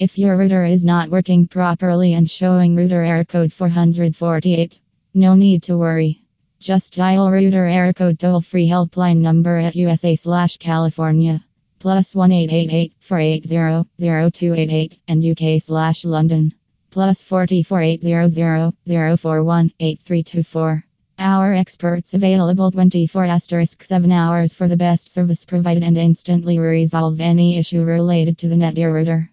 If your router is not working properly and showing router error code 448, no need to worry. Just dial router error code toll free helpline number at USA slash California plus 1 480 0288 and UK slash London plus 44800 041 8324. Our experts available 24 asterisk 7 hours for the best service provided and instantly resolve any issue related to the Netgear router.